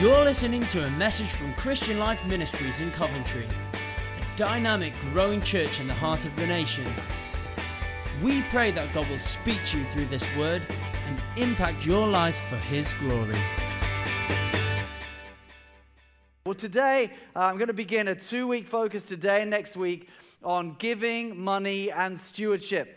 You're listening to a message from Christian Life Ministries in Coventry, a dynamic, growing church in the heart of the nation. We pray that God will speak to you through this word and impact your life for His glory. Well, today uh, I'm going to begin a two week focus today and next week on giving, money, and stewardship.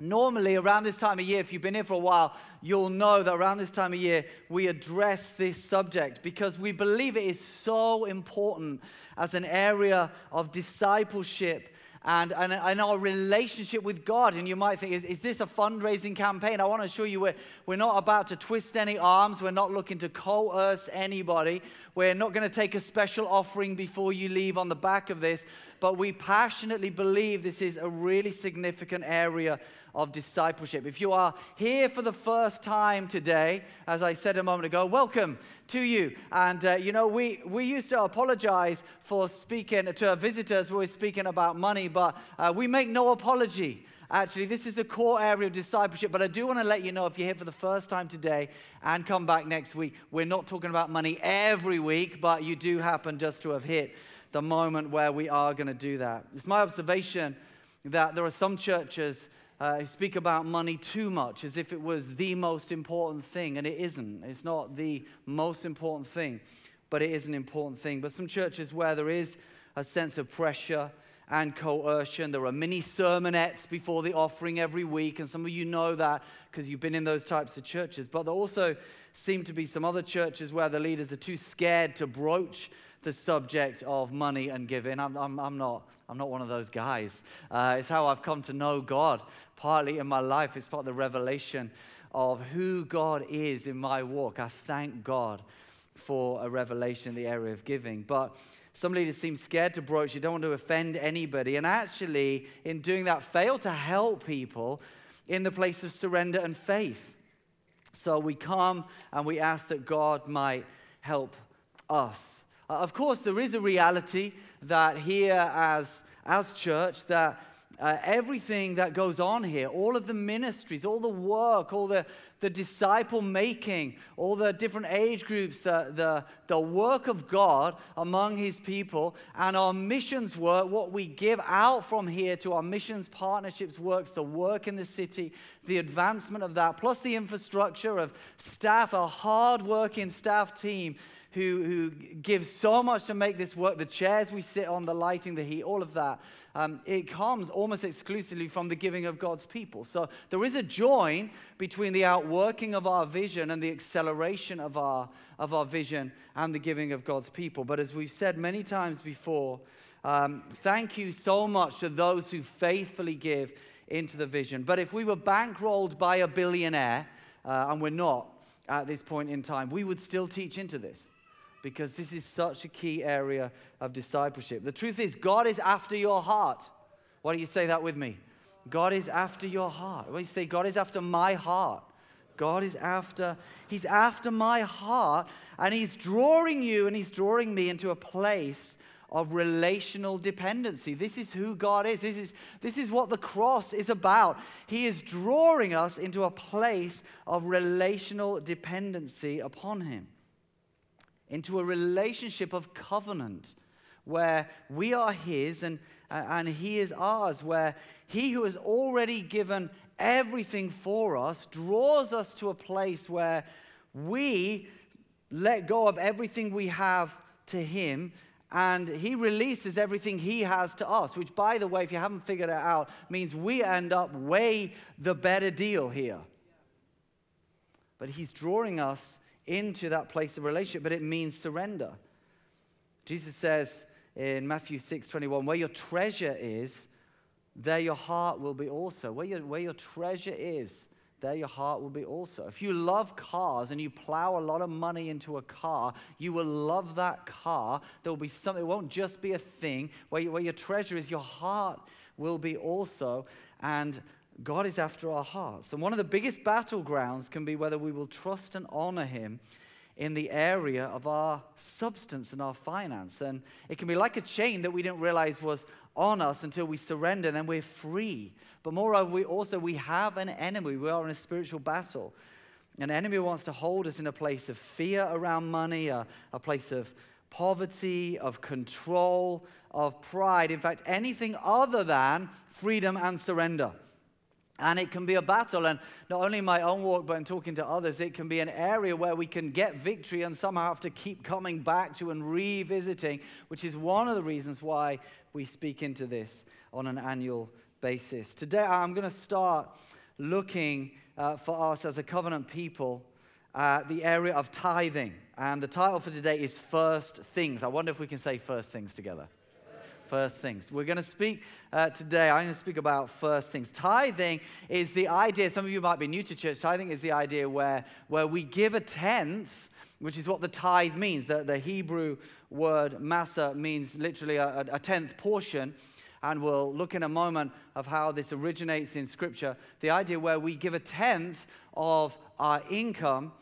Normally, around this time of year, if you've been here for a while, you'll know that around this time of year, we address this subject because we believe it is so important as an area of discipleship and, and, and our relationship with God. And you might think, is, is this a fundraising campaign? I want to assure you we're, we're not about to twist any arms. We're not looking to coerce anybody. We're not going to take a special offering before you leave on the back of this. But we passionately believe this is a really significant area of discipleship. If you are here for the first time today, as I said a moment ago, welcome to you. And uh, you know, we, we used to apologize for speaking to our visitors when we're speaking about money, but uh, we make no apology. Actually, this is a core area of discipleship, but I do want to let you know if you're here for the first time today and come back next week, we're not talking about money every week, but you do happen just to have hit the moment where we are going to do that. It's my observation that there are some churches uh, speak about money too much as if it was the most important thing, and it isn't. It's not the most important thing, but it is an important thing. But some churches where there is a sense of pressure and coercion, there are mini sermonettes before the offering every week, and some of you know that because you've been in those types of churches. But there also seem to be some other churches where the leaders are too scared to broach the subject of money and giving. I'm, I'm, I'm, not, I'm not one of those guys. Uh, it's how I've come to know God partly in my life. It's part of the revelation of who God is in my walk. I thank God for a revelation in the area of giving. But some leaders seem scared to broach. You don't want to offend anybody. And actually, in doing that, fail to help people in the place of surrender and faith. So we come and we ask that God might help us. Uh, of course, there is a reality that here as, as church, that uh, everything that goes on here, all of the ministries, all the work, all the, the disciple making, all the different age groups, the, the, the work of God among his people, and our missions work, what we give out from here to our missions partnerships works, the work in the city, the advancement of that, plus the infrastructure of staff, a hard working staff team who, who gives so much to make this work, the chairs we sit on, the lighting, the heat, all of that, um, it comes almost exclusively from the giving of God's people. So there is a join between the outworking of our vision and the acceleration of our, of our vision and the giving of God's people. But as we've said many times before, um, thank you so much to those who faithfully give into the vision. But if we were bankrolled by a billionaire, uh, and we're not at this point in time, we would still teach into this because this is such a key area of discipleship. The truth is, God is after your heart. Why don't you say that with me? God is after your heart. Why don't you say, God is after my heart? God is after, He's after my heart, and He's drawing you and He's drawing me into a place of relational dependency. This is who God is. This is, this is what the cross is about. He is drawing us into a place of relational dependency upon Him into a relationship of covenant where we are His and, and He is ours, where He who has already given everything for us draws us to a place where we let go of everything we have to Him and He releases everything He has to us, which, by the way, if you haven't figured it out, means we end up way the better deal here. But He's drawing us into that place of relationship, but it means surrender. Jesus says in Matthew 6 21, where your treasure is, there your heart will be also. Where your, where your treasure is, there your heart will be also. If you love cars and you plow a lot of money into a car, you will love that car. There will be something, it won't just be a thing. Where, you, where your treasure is, your heart will be also. And God is after our hearts. And one of the biggest battlegrounds can be whether we will trust and honor Him in the area of our substance and our finance. And it can be like a chain that we didn't realize was on us until we surrender, and then we're free. But moreover, we also we have an enemy. We are in a spiritual battle. An enemy wants to hold us in a place of fear around money, a, a place of poverty, of control, of pride. In fact, anything other than freedom and surrender. And it can be a battle. And not only in my own walk, but in talking to others, it can be an area where we can get victory and somehow have to keep coming back to and revisiting, which is one of the reasons why we speak into this on an annual basis. Today, I'm going to start looking uh, for us as a covenant people at the area of tithing. And the title for today is First Things. I wonder if we can say first things together first things. We're going to speak uh, today, I'm going to speak about first things. Tithing is the idea, some of you might be new to church, tithing is the idea where, where we give a tenth, which is what the tithe means. The, the Hebrew word ma'aser means literally a, a tenth portion. And we'll look in a moment of how this originates in Scripture. The idea where we give a tenth of our income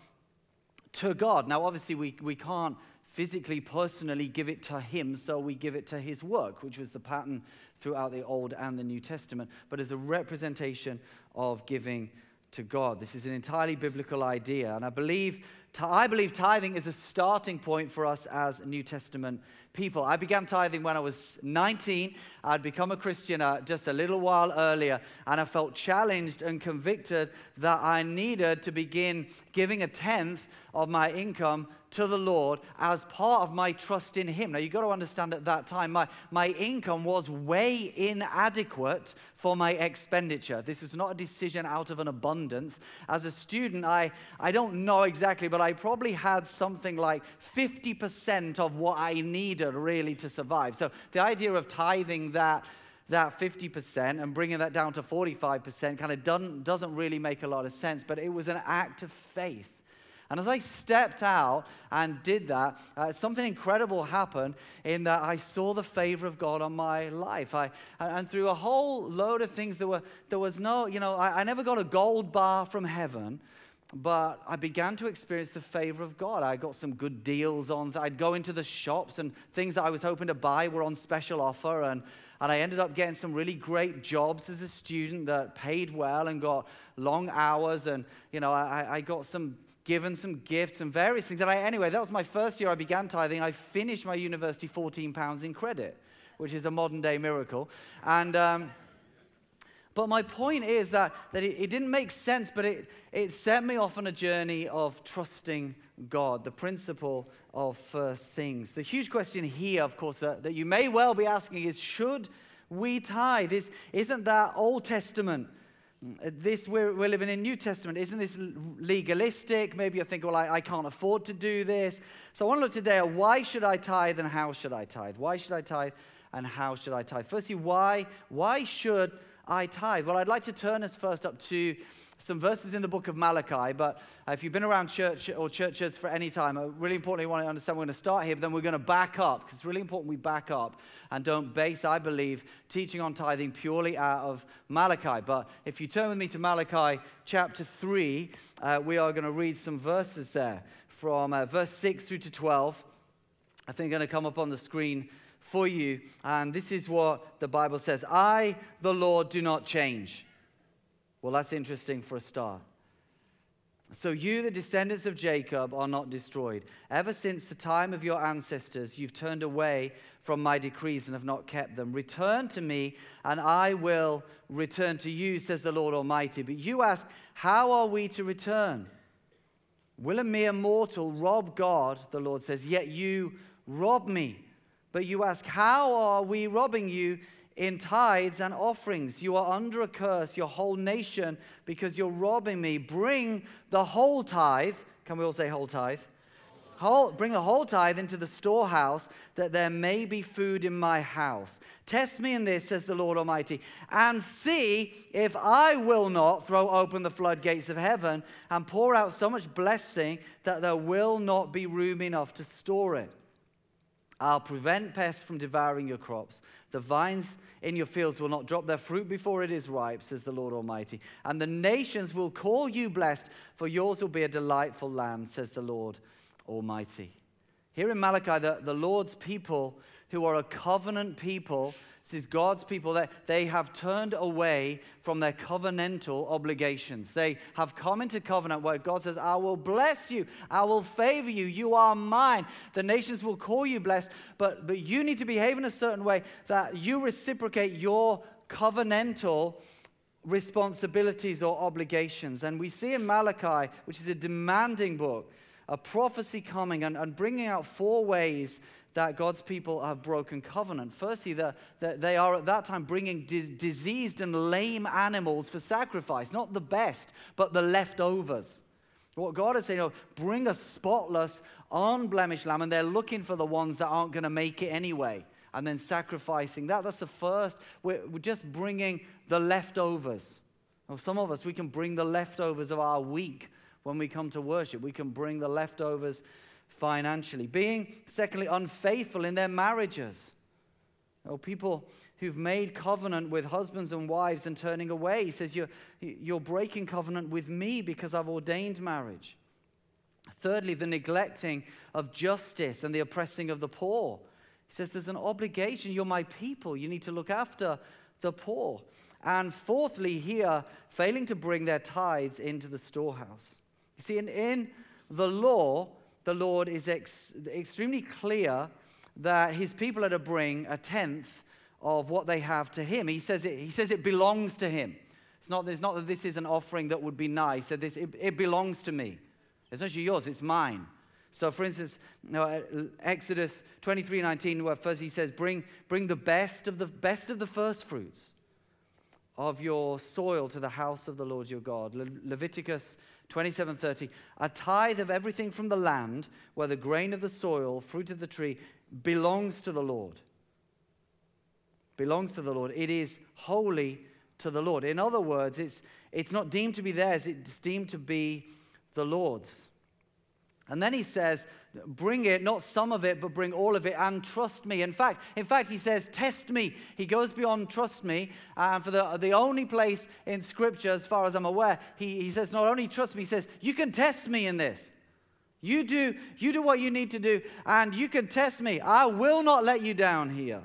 to God. Now, obviously, we, we can't physically, personally give it to him, so we give it to his work, which was the pattern throughout the Old and the New Testament, but as a representation of giving to God. This is an entirely biblical idea, and I believe, I believe tithing is a starting point for us as New Testament people. I began tithing when I was 19. I'd become a Christian uh, just a little while earlier, and I felt challenged and convicted that I needed to begin giving a tenth of my income to the Lord as part of my trust in Him. Now, you've got to understand at that time, my, my income was way inadequate for my expenditure. This was not a decision out of an abundance. As a student, I, I don't know exactly, but I probably had something like 50% of what I needed really to survive. So, the idea of tithing that that 50% and bringing that down to 45% kind of doesn't, doesn't really make a lot of sense, but it was an act of faith. And as I stepped out and did that, uh, something incredible happened in that I saw the favor of God on my life. I, and through a whole load of things, there, were, there was no, you know, I, I never got a gold bar from heaven but I began to experience the favor of God. I got some good deals on. I'd go into the shops and things that I was hoping to buy were on special offer. And, and I ended up getting some really great jobs as a student that paid well and got long hours. And, you know, I, I got some given some gifts and various things. And I, anyway, that was my first year I began tithing. I finished my university 14 pounds in credit, which is a modern day miracle. And, um, but my point is that, that it, it, didn't make sense, but it, it set me off on a journey of trusting God, the principle of first things. The huge question here, of course, that, that you may well be asking is should we tithe? Is, isn't that Old Testament? Uh, this, we're, we're living in New Testament. Isn't this legalistic? Maybe you're thinking, well, I, I can't afford to do this. So I want to look today at why should I tithe and how should I tithe? Why should I tithe and how should I tithe? Firstly, why, why should I tithe? Well, I'd like to turn us first up to some verses in the book of Malachi, but uh, if you've been around church or churches for any time, uh, really importantly, want to understand we're going to start here, but then we're going to back up because it's really important we back up and don't base, I believe, teaching on tithing purely out of Malachi. But if you turn with me to Malachi chapter 3, uh, we are going to read some verses there from uh, verse 6 through to 12. I think going to come up on the screen for you. And this is what the Bible says I, the Lord, do not change. Well, that's interesting for a start. So, you, the descendants of Jacob, are not destroyed. Ever since the time of your ancestors, you've turned away from my decrees and have not kept them. Return to me, and I will return to you, says the Lord Almighty. But you ask, How are we to return? Will a mere mortal rob God? The Lord says, Yet you rob me. But you ask, How are we robbing you? In tithes and offerings. You are under a curse, your whole nation, because you're robbing me. Bring the whole tithe. Can we all say whole tithe? Whole, bring the whole tithe into the storehouse that there may be food in my house. Test me in this, says the Lord Almighty, and see if I will not throw open the floodgates of heaven and pour out so much blessing that there will not be room enough to store it. I'll prevent pests from devouring your crops. The vines in your fields will not drop their fruit before it is ripe, says the Lord Almighty. And the nations will call you blessed, for yours will be a delightful land, says the Lord Almighty. Here in Malachi, the, the Lord's people, who are a covenant people, This is God's people that they have turned away from their covenantal obligations. They have come into covenant where God says, I will bless you, I will favor you, you are mine. The nations will call you blessed, but, but you need to behave in a certain way that you reciprocate your covenantal responsibilities or obligations. And we see in Malachi, which is a demanding book, a prophecy coming and, and bringing out four ways that God's people have broken covenant. Firstly, the, the, they are at that time bringing dis- diseased and lame animals for sacrifice, not the best, but the leftovers. What God is saying, know, bring a spotless, unblemished lamb, and they're looking for the ones that aren't going to make it anyway, and then sacrificing that. That's the first. We're, we're just bringing the leftovers. Now, some of us, we can bring the leftovers of our week when we come to worship. We can bring the leftovers financially. Being, secondly, unfaithful in their marriages. Know, people who've made covenant with husbands and wives and turning away. He says, you're, you're breaking covenant with me because I've ordained marriage. Thirdly, the neglecting of justice and the oppressing of the poor. He says, There's an obligation. You're my people. You need to look after the poor. And fourthly, here, failing to bring their tithes into the storehouse. You see, in, in the law, the Lord is ex- extremely clear that his people are to bring a tenth of what they have to him. He says it, he says it belongs to him. It's not, it's not that this is an offering that would be nice, that this, it, it belongs to me. It's not yours, it's mine. So, for instance, uh, Exodus 23 19, where first he says, bring, bring the best of the best of the first fruits of your soil to the house of the Lord your God. Le- Leviticus 27:30 A tithe of everything from the land where the grain of the soil, fruit of the tree belongs to the Lord. Belongs to the Lord. It is holy to the Lord. In other words, it's, it's not deemed to be theirs, it's deemed to be the Lord's. And then he says, bring it, not some of it, but bring all of it and trust me. In fact, in fact, he says, test me. He goes beyond trust me. And for the, the only place in Scripture, as far as I'm aware, he, he says, not only trust me, he says, you can test me in this. You do, you do what you need to do, and you can test me. I will not let you down here.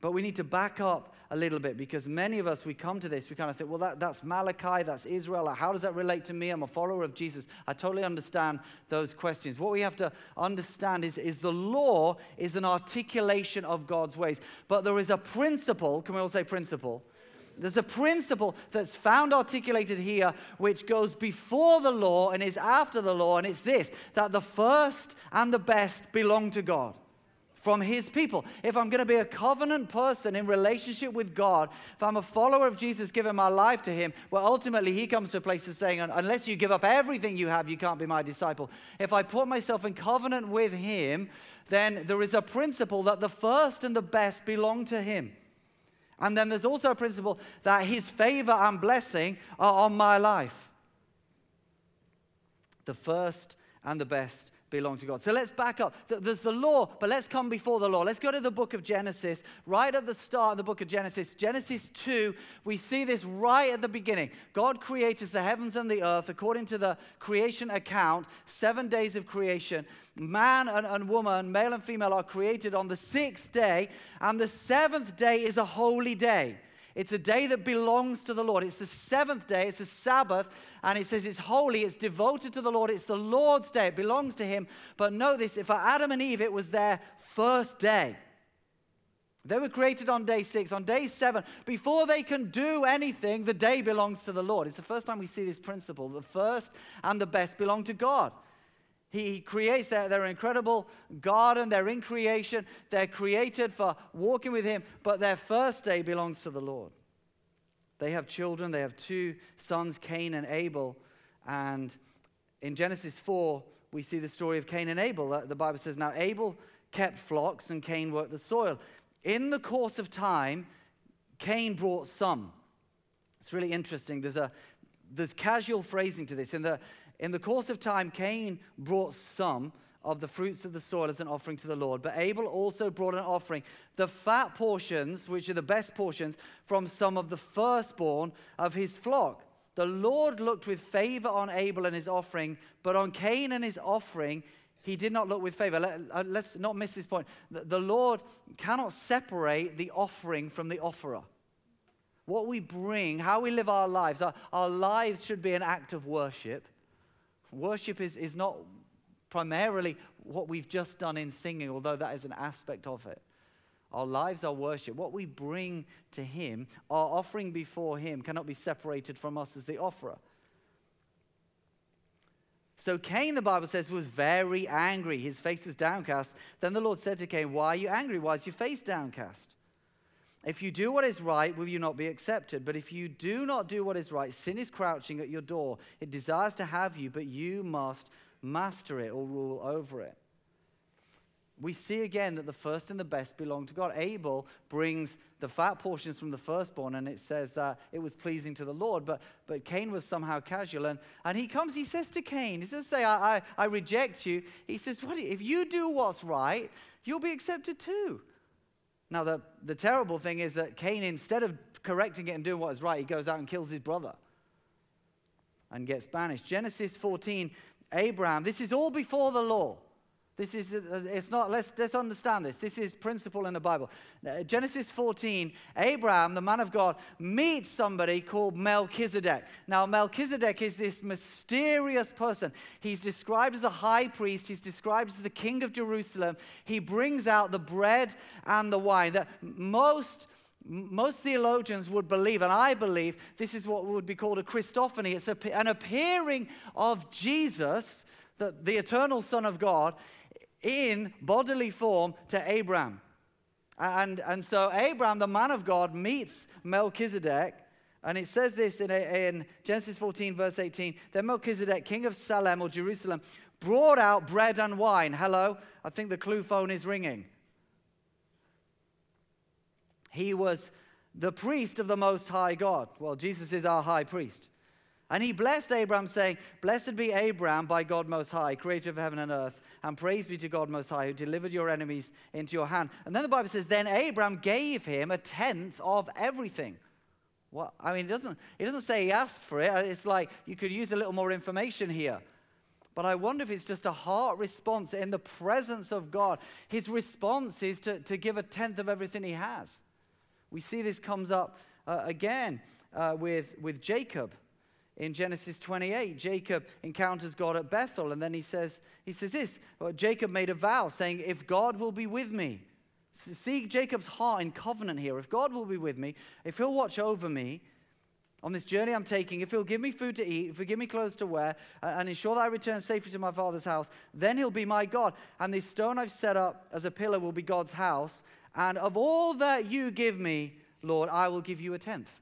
But we need to back up a little bit because many of us, we come to this, we kind of think, well, that, that's Malachi, that's Israel. How does that relate to me? I'm a follower of Jesus. I totally understand those questions. What we have to understand is, is the law is an articulation of God's ways. But there is a principle, can we all say principle? There's a principle that's found articulated here which goes before the law and is after the law, and it's this that the first and the best belong to God from his people. If I'm going to be a covenant person in relationship with God, if I'm a follower of Jesus, giving my life to him, well, ultimately he comes to a place of saying, unless you give up everything you have, you can't be my disciple. If I put myself in covenant with him, then there is a principle that the first and the best belong to him. And then there's also a principle that his favor and blessing are on my life. The first and the best belong to God. So let's back up. There's the law, but let's come before the law. Let's go to the book of Genesis. Right at the start of the book of Genesis, Genesis 2, we see this right at the beginning. God creates the heavens and the earth according to the creation account, seven days of creation. Man and, and woman, male and female, are created on the sixth day, and the seventh day is a holy day. It's a day that belongs to the Lord. It's the seventh day, it's a Sabbath, and it says it's holy, it's devoted to the Lord, it's the Lord's day, it belongs to Him. But know this for Adam and Eve, it was their first day. They were created on day six. On day seven, before they can do anything, the day belongs to the Lord. It's the first time we see this principle. The first and the best belong to God. He creates their, their incredible garden. They're in creation. They're created for walking with Him, but their first day belongs to the Lord. They have children. They have two sons, Cain and Abel. And in Genesis 4, we see the story of Cain and Abel. The Bible says, Now Abel kept flocks and Cain worked the soil. In the course of time, Cain brought some. It's really interesting. There's a there's casual phrasing to this. In the in the course of time, Cain brought some of the fruits of the soil as an offering to the Lord, but Abel also brought an offering, the fat portions, which are the best portions, from some of the firstborn of his flock. The Lord looked with favor on Abel and his offering, but on Cain and his offering, he did not look with favor. Let, us uh, not miss this point. The, the Lord cannot separate the offering from the offerer. What we bring, how we live our lives, our, our lives should be an act of worship. Worship is, is not primarily what we've just done in singing, although that is an aspect of it. Our lives are worship. What we bring to Him, our offering before Him, cannot be separated from us as the offerer. So Cain, the Bible says, was very angry. His face was downcast. Then the Lord said to Cain, Why are you angry? Why is your face downcast? If you do what is right, will you not be accepted? But if you do not do what is right, sin is crouching at your door. It desires to have you, but you must master it or rule over it we see again that the first and the best belong to God. Abel brings the fat portions from the firstborn, and it says that it was pleasing to the Lord, but, but Cain was somehow casual. And, and he comes, he says to Cain, he says, say, I, I, I reject you. He says, what, if you do what's right, you'll be accepted too. Now, the, the terrible thing is that Cain, instead of correcting it and doing what is right, he goes out and kills his brother and gets banished. Genesis 14, Abraham, this is all before the law. This is, uh, it's not, let's, let's understand this. This is principle in the Bible. Uh, Genesis 14, Abraham, the man of God, meets somebody called Melchizedek. Now, Melchizedek is this mysterious person. He's described as a high priest, he's described as the king of Jerusalem. He brings out the bread and the wine. That most most theologians would believe, and I believe, this is what would be called a Christophany. It's an appearing of Jesus, the, the eternal Son of God, in bodily form to Abraham. And, and so Abraham, the man of God, meets Melchizedek. And it says this in, in Genesis 14, verse 18. Then Melchizedek, king of Salem or Jerusalem, brought out bread and wine. Hello? I think the clue phone is ringing. He was the priest of the Most High God. Well, Jesus is our high priest. And he blessed Abraham, saying, Blessed be Abraham by God Most High, creator of heaven and earth. And praise be to God Most High, who delivered your enemies into your hand. And then the Bible says, Then Abraham gave him a tenth of everything. What? I mean, it doesn't, it doesn't say he asked for it. It's like you could use a little more information here. But I wonder if it's just a heart response in the presence of God. His response is to, to give a tenth of everything he has. We see this comes up uh, again uh, with, with Jacob in Genesis 28. Jacob encounters God at Bethel, and then he says, he says this Jacob made a vow saying, If God will be with me, see Jacob's heart in covenant here. If God will be with me, if he'll watch over me on this journey I'm taking, if he'll give me food to eat, if he'll give me clothes to wear, and ensure that I return safely to my father's house, then he'll be my God. And this stone I've set up as a pillar will be God's house. And of all that you give me, Lord, I will give you a tenth.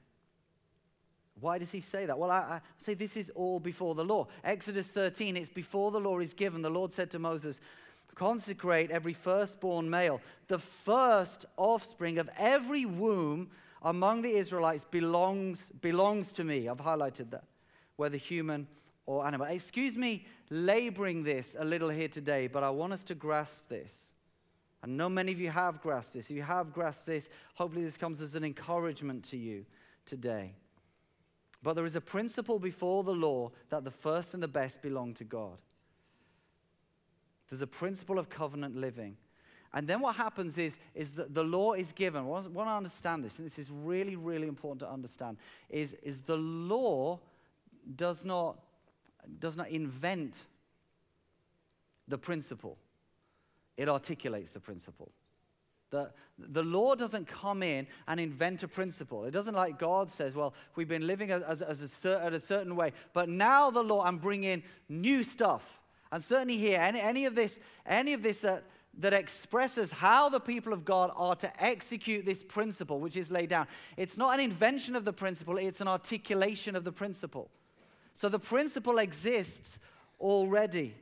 Why does he say that? Well, I, I, say this is all before the law. Exodus 13, it's before the law is given. The Lord said to Moses, Consecrate every firstborn male. The first offspring of every womb among the Israelites belongs, belongs to me. I've highlighted that, whether human or animal. Excuse me laboring this a little here today, but I want us to grasp this. I know many of you have grasped this. If you have grasped this, hopefully this comes as an encouragement to you today. But there is a principle before the law that the first and the best belong to God. There's a principle of covenant living. And then what happens is, is that the law is given. I want to understand this, and this is really, really important to understand, is, is the law does not, does not invent the principle. It articulates the principle. The, the law doesn't come in and invent a principle. It doesn't like God says, well, we've been living as, as a, a certain way, but now the law, I'm bringing new stuff. And certainly here, any, any of this, any of this that, that expresses how the people of God are to execute this principle, which is laid down. It's not an invention of the principle, it's an articulation of the principle. So the principle exists already.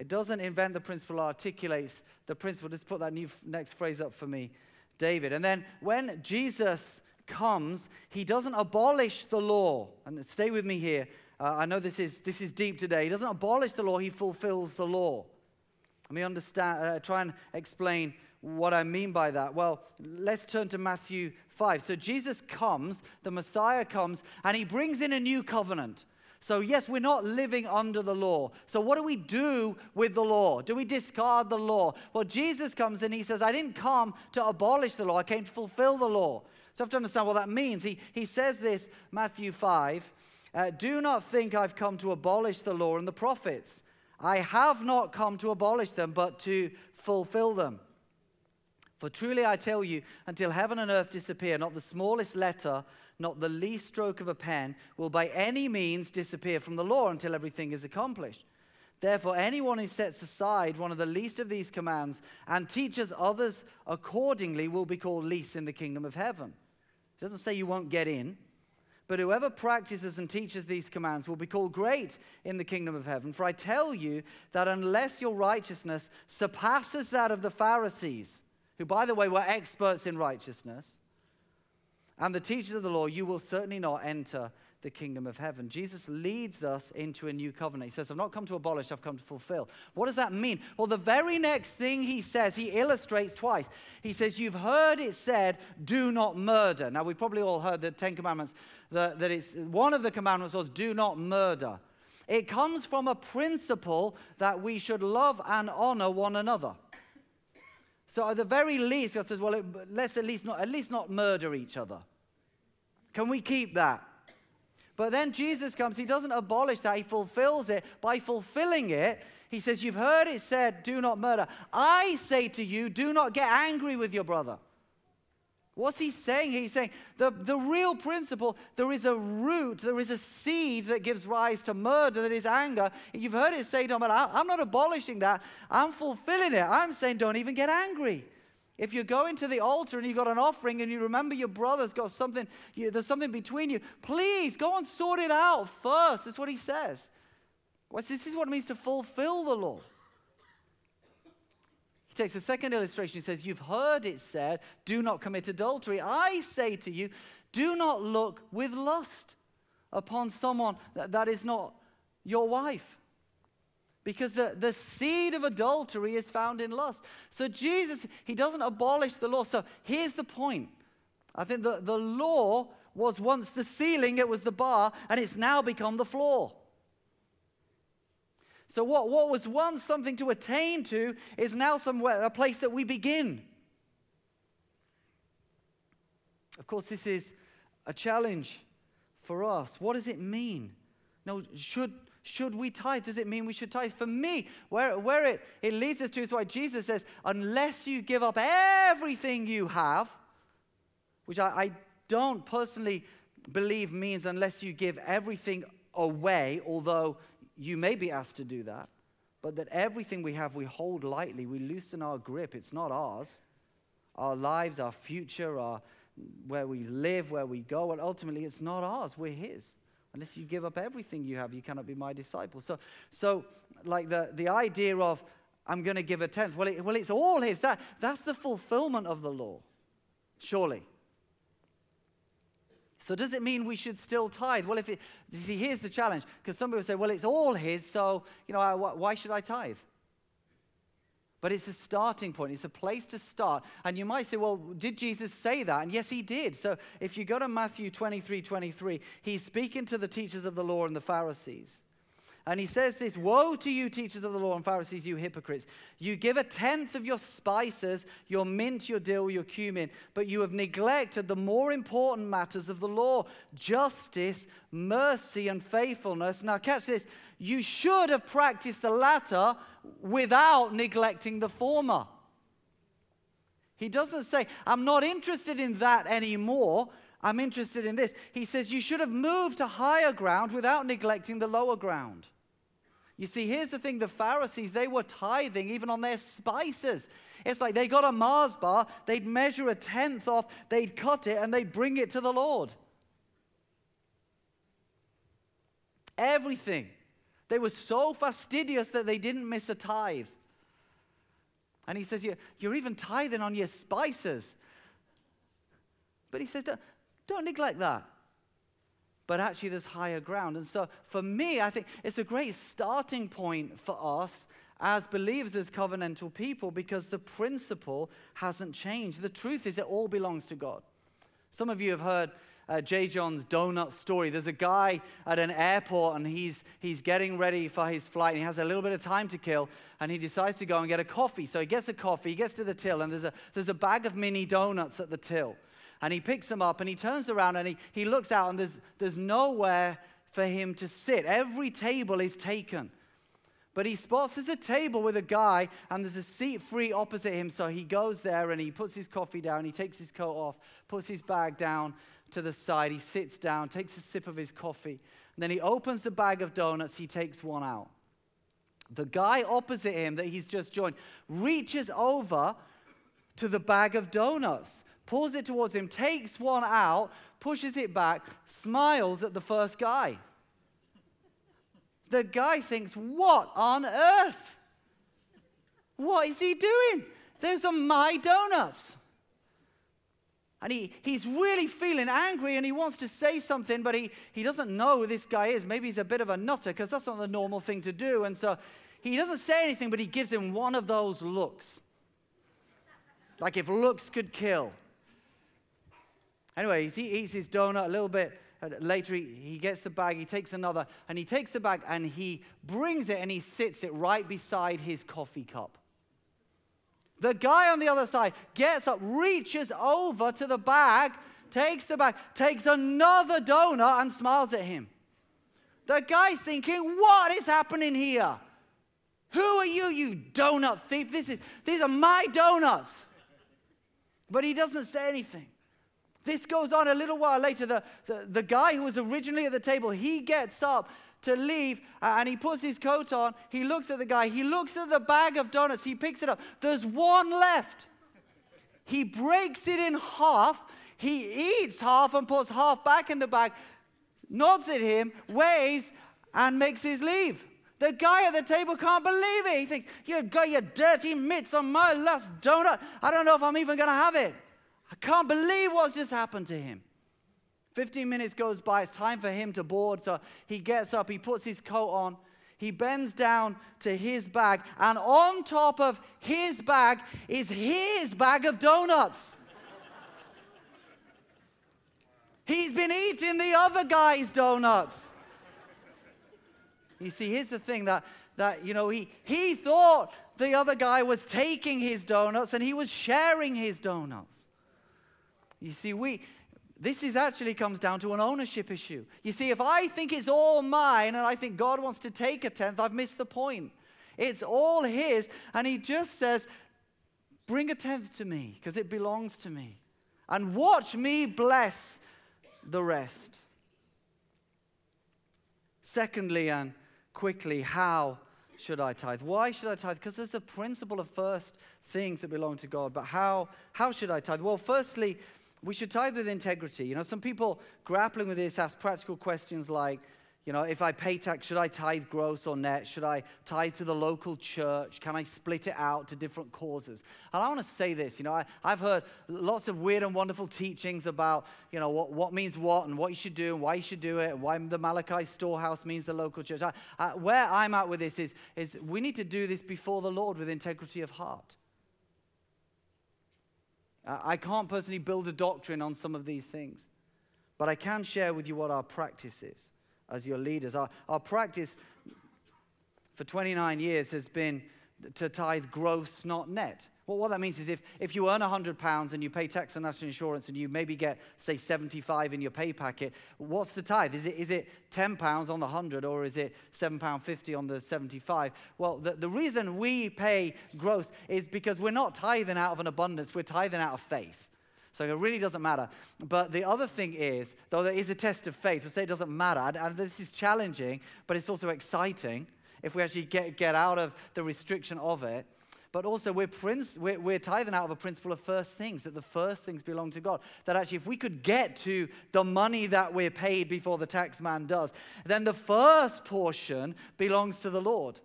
It doesn't invent the principle, articulates the principle. Just put that new next phrase up for me, David. And then when Jesus comes, he doesn't abolish the law. And stay with me here. Uh, I know this is, this is deep today. He doesn't abolish the law, he fulfills the law. Let me understand, uh, try and explain what I mean by that. Well, let's turn to Matthew 5. So Jesus comes, the Messiah comes, and he brings in a new covenant. So, yes, we're not living under the law. So, what do we do with the law? Do we discard the law? Well, Jesus comes and he says, I didn't come to abolish the law, I came to fulfill the law. So, I have to understand what that means. He, he says this, Matthew 5 uh, Do not think I've come to abolish the law and the prophets. I have not come to abolish them, but to fulfill them. For truly I tell you, until heaven and earth disappear, not the smallest letter, not the least stroke of a pen, will by any means disappear from the law until everything is accomplished. Therefore, anyone who sets aside one of the least of these commands and teaches others accordingly will be called least in the kingdom of heaven. It doesn't say you won't get in, but whoever practices and teaches these commands will be called great in the kingdom of heaven. For I tell you that unless your righteousness surpasses that of the Pharisees, who, by the way, were experts in righteousness, and the teachers of the law, you will certainly not enter the kingdom of heaven. Jesus leads us into a new covenant. He says, I've not come to abolish, I've come to fulfill. What does that mean? Well, the very next thing he says, he illustrates twice. He says, You've heard it said, do not murder. Now, we've probably all heard the Ten Commandments, that, that it's, one of the commandments was, do not murder. It comes from a principle that we should love and honor one another. So at the very least, God says, well, let's at least not, at least not murder each other. Can we keep that? But then Jesus comes, he doesn't abolish that, he fulfills it. By fulfilling it, he says, You've heard it said, do not murder. I say to you, do not get angry with your brother. What's he saying? He's saying the, the real principle there is a root, there is a seed that gives rise to murder, that is anger. You've heard it say, but I'm not abolishing that. I'm fulfilling it. I'm saying, don't even get angry. If you go into the altar and you've got an offering and you remember your brother's got something, you, there's something between you, please go and sort it out first. That's what he says. Well, this is what it means to fulfill the law. He takes a second illustration. He says, You've heard it said, do not commit adultery. I say to you, do not look with lust upon someone that, that is not your wife. Because the, the seed of adultery is found in lust. So Jesus, he doesn't abolish the law. So here's the point. I think the, the law was once the ceiling, it was the bar, and it's now become the floor. So, what, what was once something to attain to is now somewhere, a place that we begin. Of course, this is a challenge for us. What does it mean? No, should, should we tithe? Does it mean we should tithe? For me, where, where it, it leads us to is why Jesus says, unless you give up everything you have, which I, I don't personally believe means unless you give everything away, although you may be asked to do that, but that everything we have we hold lightly, we loosen our grip. It's not ours. Our lives, our future, our, where we live, where we go, and ultimately it's not ours. We're His. Unless you give up everything you have, you cannot be my disciple. So, so like the, the idea of, I'm going to give a tenth, well, it, well, it's all His. That, that's the fulfillment of the law, surely. So does it mean we should still tithe? Well, if it, you see, here's the challenge, because some people say, well, it's all his, so, you know, why should I tithe? But it's a starting point. It's a place to start. And you might say, well, did Jesus say that? And yes, he did. So if you go to Matthew 23 23, he's speaking to the teachers of the law and the Pharisees. And he says this Woe to you, teachers of the law and Pharisees, you hypocrites! You give a tenth of your spices, your mint, your dill, your cumin, but you have neglected the more important matters of the law justice, mercy, and faithfulness. Now, catch this. You should have practiced the latter without neglecting the former. He doesn't say, I'm not interested in that anymore. I'm interested in this. He says, You should have moved to higher ground without neglecting the lower ground. You see, here's the thing the Pharisees, they were tithing even on their spices. It's like they got a Mars bar, they'd measure a tenth off, they'd cut it, and they'd bring it to the Lord. Everything. They were so fastidious that they didn't miss a tithe. And he says, You're even tithing on your spices. But he says, don't neglect that. But actually, there's higher ground. And so, for me, I think it's a great starting point for us as believers, as covenantal people, because the principle hasn't changed. The truth is, it all belongs to God. Some of you have heard uh, J. John's donut story. There's a guy at an airport and he's, he's getting ready for his flight and he has a little bit of time to kill and he decides to go and get a coffee. So he gets a coffee, he gets to the till and there's a, there's a bag of mini donuts at the till. And he picks them up and he turns around and he, he looks out and there's, there's nowhere for him to sit. Every table is taken. But he spots there's a table with a guy and there's a seat free opposite him. So he goes there and he puts his coffee down, he takes his coat off, puts his bag down to the side, he sits down, takes a sip of his coffee, and then he opens the bag of donuts, he takes one out. The guy opposite him that he's just joined reaches over to the bag of donuts, pulls it towards him, takes one out, pushes it back, smiles at the first guy. The guy thinks, What on earth? What is he doing? Those are my donuts. And he, he's really feeling angry and he wants to say something, but he, he doesn't know who this guy is. Maybe he's a bit of a nutter because that's not the normal thing to do. And so he doesn't say anything, but he gives him one of those looks. Like if looks could kill. Anyway, he eats his donut a little bit later. He, he gets the bag, he takes another, and he takes the bag and he brings it and he sits it right beside his coffee cup. The guy on the other side gets up, reaches over to the bag, takes the bag, takes another donut, and smiles at him. The guy's thinking, What is happening here? Who are you, you donut thief? This is, these are my donuts. But he doesn't say anything. This goes on a little while later. The, the, the guy who was originally at the table, he gets up to leave uh, and he puts his coat on. He looks at the guy. He looks at the bag of donuts. He picks it up. There's one left. He breaks it in half. He eats half and puts half back in the bag, nods at him, waves, and makes his leave. The guy at the table can't believe it. He thinks, You've got your dirty mitts on my last donut. I don't know if I'm even going to have it. I can't believe what's just happened to him. 15 minutes goes by, it's time for him to board. So he gets up, he puts his coat on, he bends down to his bag, and on top of his bag is his bag of donuts. He's been eating the other guy's donuts. You see, here's the thing that, that you know, he, he thought the other guy was taking his donuts and he was sharing his donuts. You see, we, this is actually comes down to an ownership issue. You see, if I think it's all mine and I think God wants to take a tenth, I've missed the point. It's all His, and He just says, Bring a tenth to me because it belongs to me. And watch me bless the rest. Secondly, and quickly, how should I tithe? Why should I tithe? Because there's a principle of first things that belong to God. But how, how should I tithe? Well, firstly, we should tithe with integrity. You know, some people grappling with this ask practical questions like, you know, if I pay tax, should I tithe gross or net? Should I tithe to the local church? Can I split it out to different causes? And I want to say this, you know, I, have heard lots of weird and wonderful teachings about, you know, what, what means what and what you should do and why you should do it and why the Malachi storehouse means the local church. I, I, where I'm at with this is, is we need to do this before the Lord with integrity of heart. I can't personally build a doctrine on some of these things, but I can share with you what our practice is as your leaders. Our, our practice for 29 years has been to tithe gross, not net. Well, what that means is if, if you earn £100 and you pay tax and national insurance and you maybe get, say, 75 in your pay packet, what's the tithe? Is it, is it £10 on the 100 or is it £7.50 on the 75? Well, the, the reason we pay gross is because we're not tithing out of an abundance, we're tithing out of faith. So it really doesn't matter. But the other thing is, though there is a test of faith, we'll say it doesn't matter, and, and this is challenging, but it's also exciting if we actually get, get out of the restriction of it but also we're, prince, we're, we're tithing out of a principle of first things, that the first things belong to God. That actually, if we could get to the money that we're paid before the tax man does, then the first portion belongs to the Lord.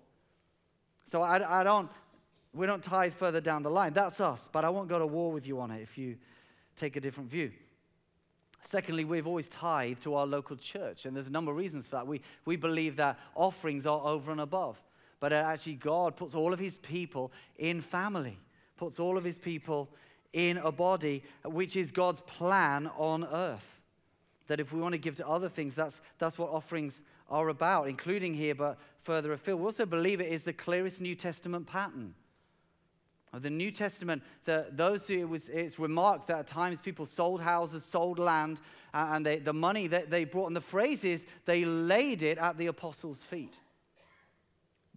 So I, I don't, we don't tithe further down the line. That's us, but I won't go to war with you on it if you take a different view. Secondly, we've always tithed to our local church, and there's a number of reasons for that. We, we believe that offerings are over and above but actually, God puts all of his people in family, puts all of his people in a body, which is God's plan on earth. That if we want to give to other things, that's, that's what offerings are about, including here, but further afield. We also believe it is the clearest New Testament pattern. Of the New Testament, the, those who it was, it's remarked that at times people sold houses, sold land, uh, and they, the money that they brought, and the phrase is they laid it at the apostles' feet.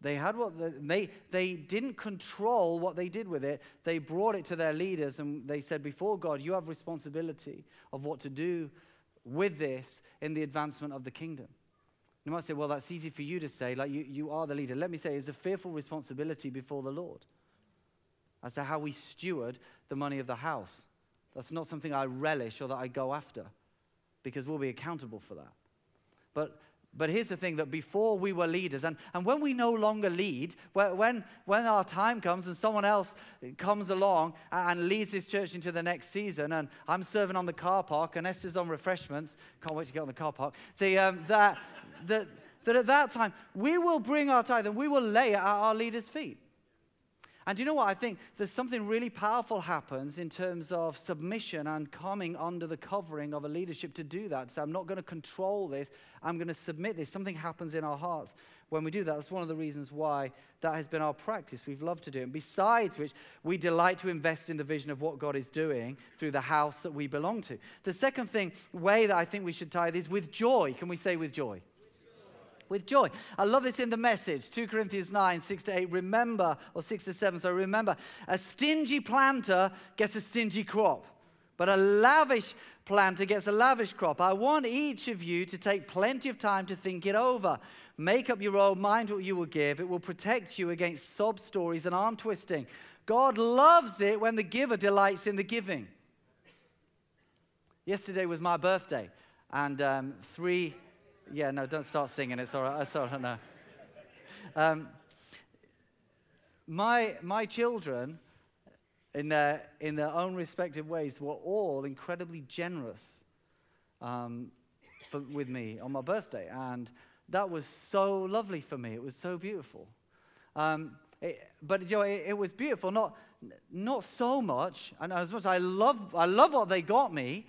They had what the, they, they didn't control what they did with it. They brought it to their leaders and they said, Before God, you have responsibility of what to do with this in the advancement of the kingdom. You might say, well, that's easy for you to say, like you, you are the leader. Let me say, it's a fearful responsibility before the Lord as to how we steward the money of the house. That's not something I relish or that I go after because we'll be accountable for that. But but here's the thing that before we were leaders, and, and when we no longer lead, when, when our time comes and someone else comes along and leads this church into the next season, and I'm serving on the car park and Esther's on refreshments, can't wait to get on the car park, the, um, that, that, that at that time we will bring our tithe and we will lay it at our leaders' feet. And you know what? I think there's something really powerful happens in terms of submission and coming under the covering of a leadership to do that. So I'm not going to control this. I'm going to submit this. Something happens in our hearts when we do that. That's one of the reasons why that has been our practice. We've loved to do it. And besides which, we delight to invest in the vision of what God is doing through the house that we belong to. The second thing, way that I think we should tithe is with joy. Can we say with joy? With joy. I love this in the message 2 Corinthians 9, 6 to 8. Remember, or 6 to 7, so remember, a stingy planter gets a stingy crop, but a lavish planter gets a lavish crop. I want each of you to take plenty of time to think it over. Make up your own mind what you will give. It will protect you against sob stories and arm twisting. God loves it when the giver delights in the giving. Yesterday was my birthday, and um, three yeah, no, don't start singing. It's all right. It's all right. No. Um, my, my children, in their, in their own respective ways, were all incredibly generous um, for, with me on my birthday. And that was so lovely for me. It was so beautiful. Um, it, but you know, it, it, was beautiful, not, not so much, and as much I love, I love what they got me,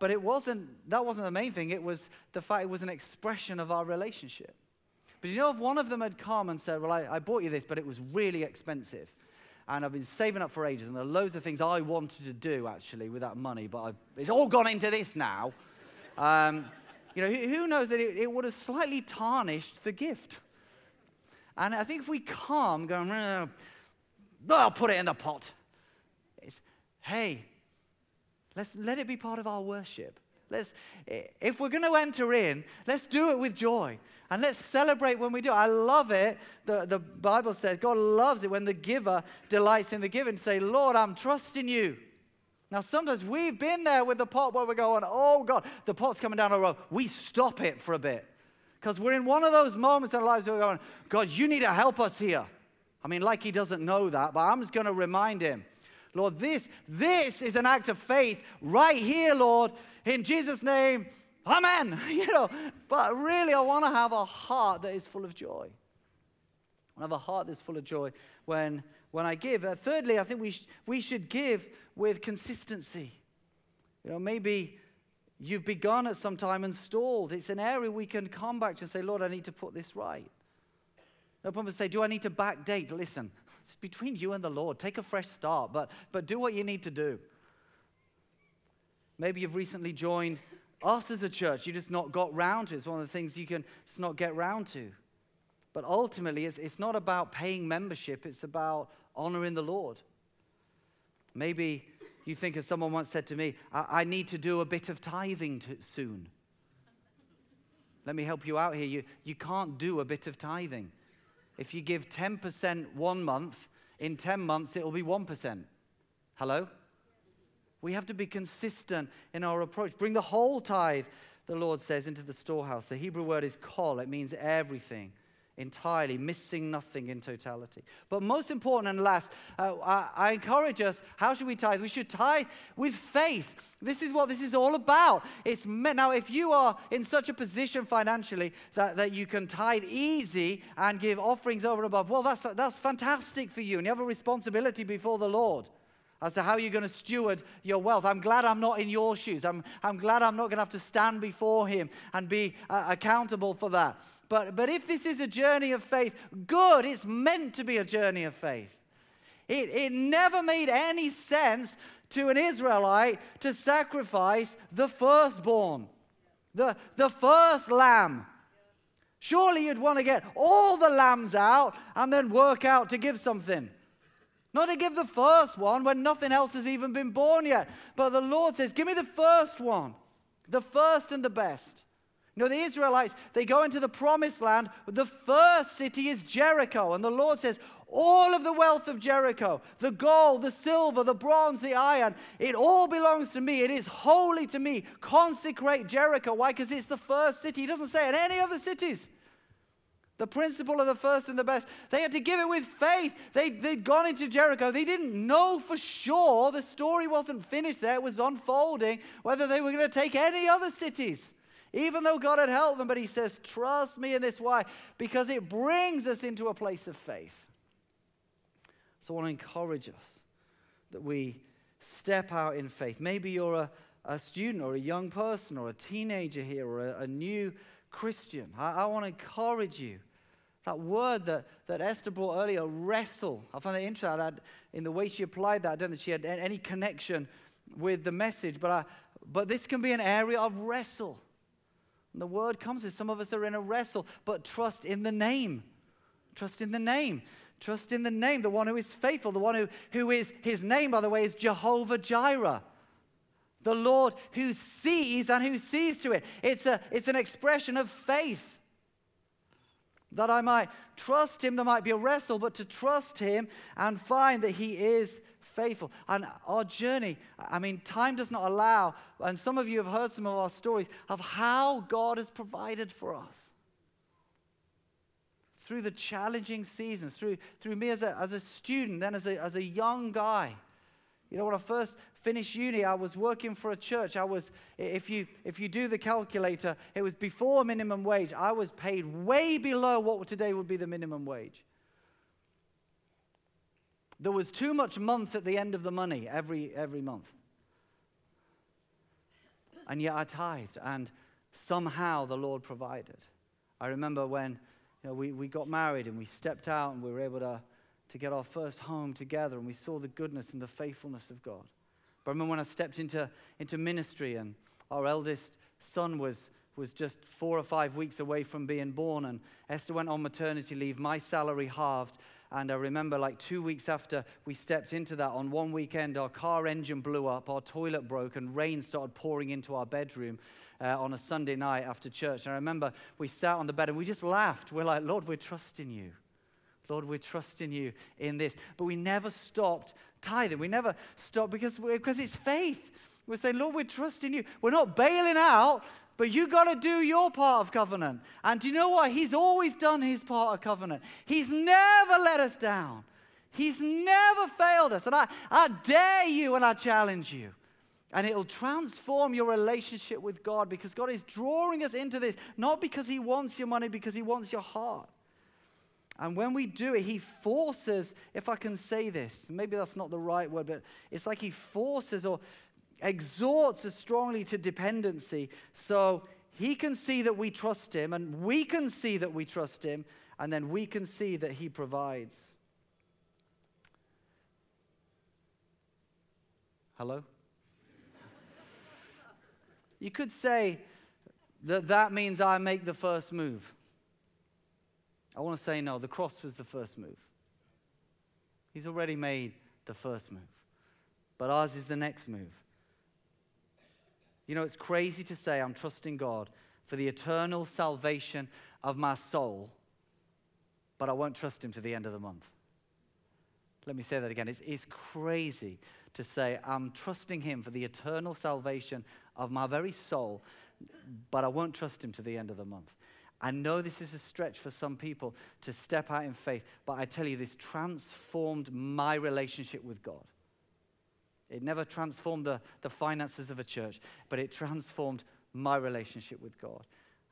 but it wasn't, that wasn't the main thing. It was the fact it was an expression of our relationship. But you know, if one of them had come and said, Well, I, I bought you this, but it was really expensive. And I've been saving up for ages, and there are loads of things I wanted to do actually with that money, but I've, it's all gone into this now. Um, you know, who, who knows that it, it, would have slightly tarnished the gift. And I think if we come going, I'll put it in the pot. It's, hey, Let's let it be part of our worship. Let's, if we're going to enter in, let's do it with joy. And let's celebrate when we do. I love it. The, the Bible says God loves it when the giver delights in the giving. Say, Lord, I'm trusting you. Now, sometimes we've been there with the pot where we're going, oh God, the pot's coming down the road. We stop it for a bit. Because we're in one of those moments in our lives where we're going, God, you need to help us here. I mean, like he doesn't know that, but I'm just going to remind him. Lord, this, this is an act of faith right here, Lord, in Jesus' name. Amen. You know, but really, I want to have a heart that is full of joy. I have a heart that's full of joy when, when I give. Uh, thirdly, I think we, sh- we should give with consistency. You know, maybe you've begun at some time and stalled. It's an area we can come back to and say, Lord, I need to put this right. No problem say, Do I need to backdate? Listen, it's between you and the Lord. Take a fresh start, but, but do what you need to do. Maybe you've recently joined us as a church. You just not got round to it. It's one of the things you can just not get round to. But ultimately, it's, it's not about paying membership, it's about honoring the Lord. Maybe you think, as someone once said to me, I, I need to do a bit of tithing to, soon. Let me help you out here. You, you can't do a bit of tithing. If you give 10% one month, in 10 months it'll be 1%. Hello? We have to be consistent in our approach. Bring the whole tithe, the Lord says, into the storehouse. The Hebrew word is kol, it means everything entirely, missing nothing in totality. But most important and last, uh, I, I, encourage us how should we tithe? We should tithe with faith. This is what this is all about. It's now, if you are in such a position financially that, that you can tithe easy and give offerings over and above, well, that's, that's fantastic for you, and you have a responsibility before the Lord. As to how you're going to steward your wealth. I'm glad I'm not in your shoes. I'm, I'm glad I'm not going to have to stand before Him and be uh, accountable for that. But, but if this is a journey of faith, good, it's meant to be a journey of faith. It, it never made any sense to an Israelite to sacrifice the firstborn, the, the first lamb. Surely you'd want to get all the lambs out and then work out to give something. Not to give the first one when nothing else has even been born yet. But the Lord says, Give me the first one, the first and the best. You know, the Israelites, they go into the promised land. The first city is Jericho. And the Lord says, All of the wealth of Jericho, the gold, the silver, the bronze, the iron, it all belongs to me. It is holy to me. Consecrate Jericho. Why? Because it's the first city. He doesn't say it any other cities. The principle of the first and the best. They had to give it with faith. They, they'd gone into Jericho. They didn't know for sure. The story wasn't finished there, it was unfolding whether they were going to take any other cities. Even though God had helped them, but He says, Trust me in this. Why? Because it brings us into a place of faith. So I want to encourage us that we step out in faith. Maybe you're a, a student or a young person or a teenager here or a, a new Christian. I, I want to encourage you that word that, that Esther brought earlier, wrestle. I find that interesting. I'd, in the way she applied that, I don't think she had any connection with the message, but, I, but this can be an area of wrestle. And the word comes as some of us are in a wrestle, but trust in the name. Trust in the name. Trust in the name, the one who is faithful, the one who, who is, his name, by the way, is Jehovah Jireh. The Lord who sees and who sees to it. It's, a, it's an expression of faith that I might trust him. There might be a wrestle, but to trust him and find that he is faithful. And our journey, I mean, time does not allow, and some of you have heard some of our stories of how God has provided for us. Through the challenging seasons, through, through me as a, as a student, then as a, as a young guy. You know, when I first finished uni, I was working for a church. I was, if you, if you do the calculator, it was before minimum wage. I was paid way below what today would be the minimum wage. There was too much month at the end of the money every, every month. And yet I tithed, and somehow the Lord provided. I remember when you know, we, we got married and we stepped out and we were able to, to get our first home together, and we saw the goodness and the faithfulness of God. But I remember when I stepped into, into ministry and our eldest son was, was just four or five weeks away from being born, and Esther went on maternity leave, my salary halved. And I remember, like two weeks after we stepped into that, on one weekend, our car engine blew up, our toilet broke, and rain started pouring into our bedroom uh, on a Sunday night after church. And I remember we sat on the bed and we just laughed. We're like, Lord, we're trusting you. Lord, we're trusting you in this. But we never stopped tithing. We never stop because, because it's faith. We're saying, Lord, we're trusting you. We're not bailing out, but you got to do your part of covenant. And do you know what? He's always done his part of covenant. He's never let us down. He's never failed us. And I, I dare you and I challenge you. And it'll transform your relationship with God because God is drawing us into this, not because He wants your money, because He wants your heart. And when we do it, he forces, if I can say this, maybe that's not the right word, but it's like he forces or exhorts us strongly to dependency. So he can see that we trust him, and we can see that we trust him, and then we can see that he provides. Hello? you could say that that means I make the first move. I want to say no, the cross was the first move. He's already made the first move. But ours is the next move. You know, it's crazy to say I'm trusting God for the eternal salvation of my soul, but I won't trust Him to the end of the month. Let me say that again. It's, it's crazy to say I'm trusting Him for the eternal salvation of my very soul, but I won't trust Him to the end of the month. I know this is a stretch for some people to step out in faith, but I tell you, this transformed my relationship with God. It never transformed the, the finances of a church, but it transformed my relationship with God.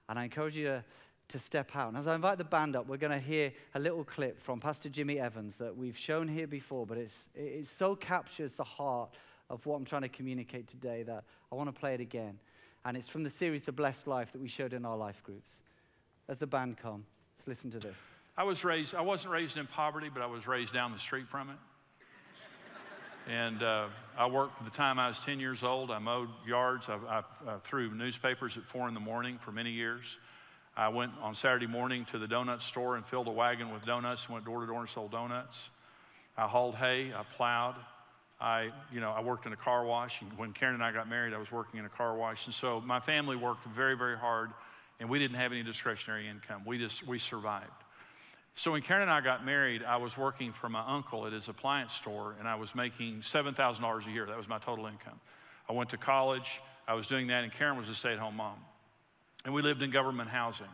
And I encourage you to, to step out. And as I invite the band up, we're going to hear a little clip from Pastor Jimmy Evans that we've shown here before, but it's, it so captures the heart of what I'm trying to communicate today that I want to play it again. And it's from the series The Blessed Life that we showed in our life groups. As the band come, let's listen to this. I was raised, I wasn't raised in poverty, but I was raised down the street from it. and uh, I worked from the time I was 10 years old. I mowed yards. I, I, I threw newspapers at four in the morning for many years. I went on Saturday morning to the donut store and filled a wagon with donuts and went door to door and sold donuts. I hauled hay, I plowed. I, you know, I worked in a car wash. And when Karen and I got married, I was working in a car wash. And so my family worked very, very hard, and we didn't have any discretionary income. We just, we survived. So when Karen and I got married, I was working for my uncle at his appliance store, and I was making $7,000 a year. That was my total income. I went to college. I was doing that, and Karen was a stay at home mom and we lived in government housing.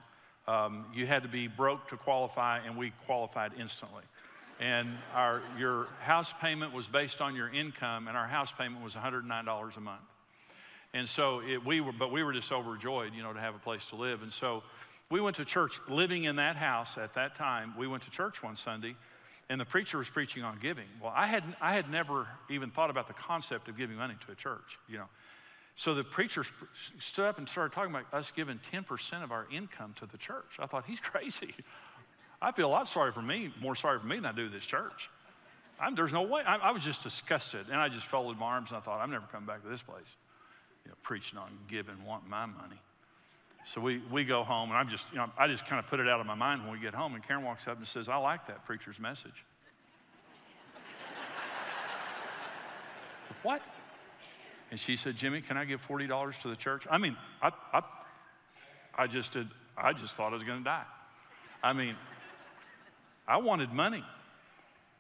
Um, you had to be broke to qualify, and we qualified instantly. And our, your house payment was based on your income, and our house payment was $109 a month. And so it, we were, but we were just overjoyed, you know, to have a place to live. And so we went to church, living in that house at that time. We went to church one Sunday, and the preacher was preaching on giving. Well, I had, I had never even thought about the concept of giving money to a church, you know. So the preacher stood up and started talking about us giving 10% of our income to the church. I thought, he's crazy. I feel a lot sorry for me, more sorry for me than I do this church. I'm, there's no way. I, I, was just disgusted. And I just folded my arms and I thought, I'm never coming back to this place. You know, preaching on giving, wanting my money. So we, we go home and I'm just, you know, I just kind of put it out of my mind when we get home. And Karen walks up and says, I like that preacher's message. what? And she said, Jimmy, can I give $40 to the church? I mean, I, I, I just did, I just thought I was going to die. I mean, I wanted money.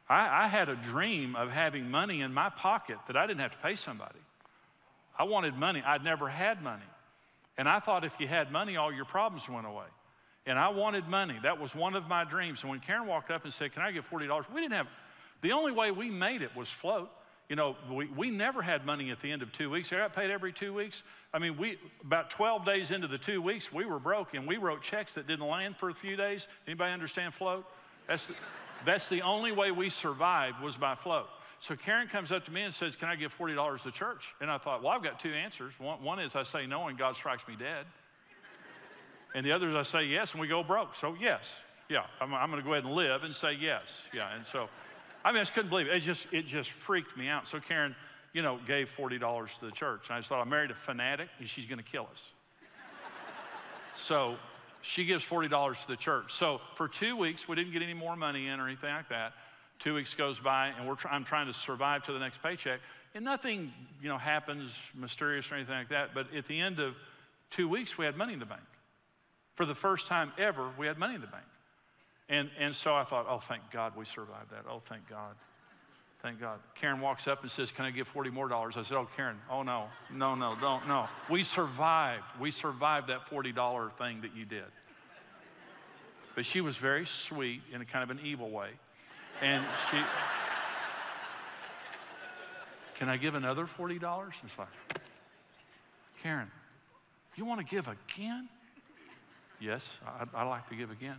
I, I had a dream of having money in my pocket that I didn't have to pay somebody. I wanted money. I'd never had money. And I thought if you had money, all your problems went away. And I wanted money. That was one of my dreams. And when Karen walked up and said, Can I get $40? We didn't have, the only way we made it was float. You know, we, we never had money at the end of two weeks. I got paid every two weeks. I mean, we about 12 days into the two weeks, we were broke and we wrote checks that didn't land for a few days. Anybody understand float? That's the, that's the only way we survived was by float. So Karen comes up to me and says, Can I give $40 to church? And I thought, Well, I've got two answers. One, one is I say no and God strikes me dead. And the other is I say yes and we go broke. So, yes. Yeah, I'm, I'm going to go ahead and live and say yes. Yeah, and so I mean, I just couldn't believe it. It just, it just freaked me out. So Karen, you know, gave $40 to the church. And I just thought, I married a fanatic and she's going to kill us. so she gives $40 to the church. So for two weeks, we didn't get any more money in or anything like that. Two weeks goes by and we're try- I'm trying to survive to the next paycheck. And nothing, you know, happens mysterious or anything like that. But at the end of two weeks, we had money in the bank. For the first time ever, we had money in the bank. And, and so I thought, oh, thank God we survived that. Oh, thank God. Thank God. Karen walks up and says, Can I give 40 more dollars? I said, Oh, Karen, oh no, no, no, don't, no. We survived. We survived that $40 thing that you did. But she was very sweet in a kind of an evil way. And she, Can I give another $40? It's like, Karen, you want to give again? Yes, I, I like to give again.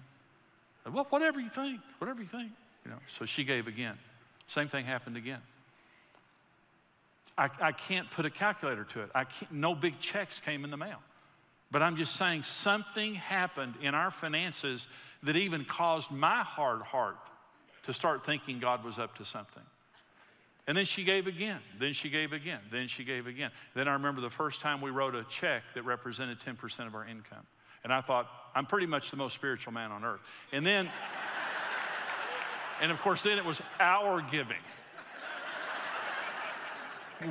Uh, well, whatever you think, whatever you think. You know, so she gave again. Same thing happened again. I, I can't put a calculator to it. I can't, no big checks came in the mail. But I'm just saying something happened in our finances that even caused my hard heart to start thinking God was up to something. And then she gave again. Then she gave again. Then she gave again. Then I remember the first time we wrote a check that represented 10% of our income. And I thought, I'm pretty much the most spiritual man on earth. And then, and of course, then it was our giving.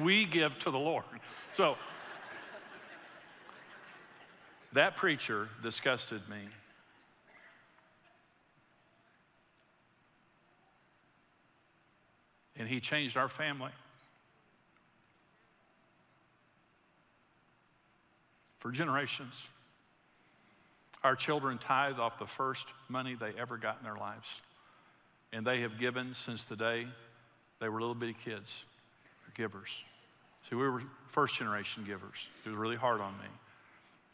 We give to the Lord. So, that preacher disgusted me. And he changed our family. For generations. Our children tithe off the first money they ever got in their lives. And they have given since the day they were little bitty kids, givers. See, we were first generation givers. It was really hard on me.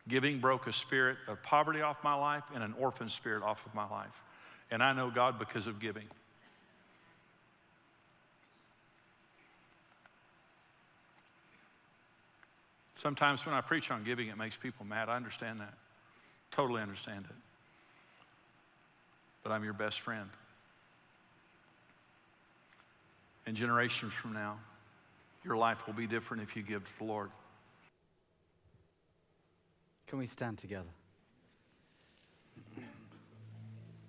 Giving broke a spirit of poverty off my life and an orphan spirit off of my life. And I know God because of giving. Sometimes when I preach on giving, it makes people mad. I understand that. Totally understand it. But I'm your best friend. And generations from now, your life will be different if you give to the Lord. Can we stand together?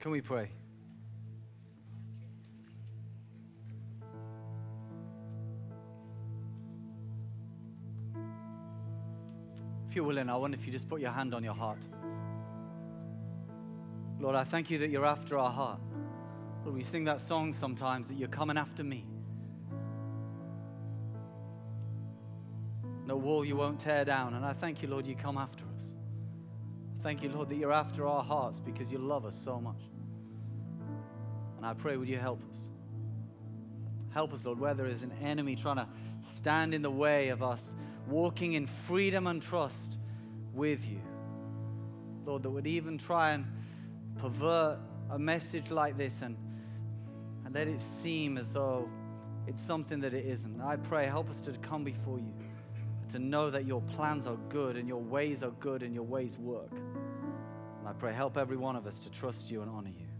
Can we pray? If you're willing, I wonder if you just put your hand on your heart. Lord, I thank you that you're after our heart. Lord, we sing that song sometimes that you're coming after me. No wall you won't tear down. And I thank you, Lord, you come after us. Thank you, Lord, that you're after our hearts because you love us so much. And I pray, would you help us? Help us, Lord, where there is an enemy trying to stand in the way of us walking in freedom and trust with you. Lord, that would even try and pervert a message like this and, and let it seem as though it's something that it isn't. I pray, help us to come before you, to know that your plans are good and your ways are good and your ways work. And I pray, help every one of us to trust you and honor you.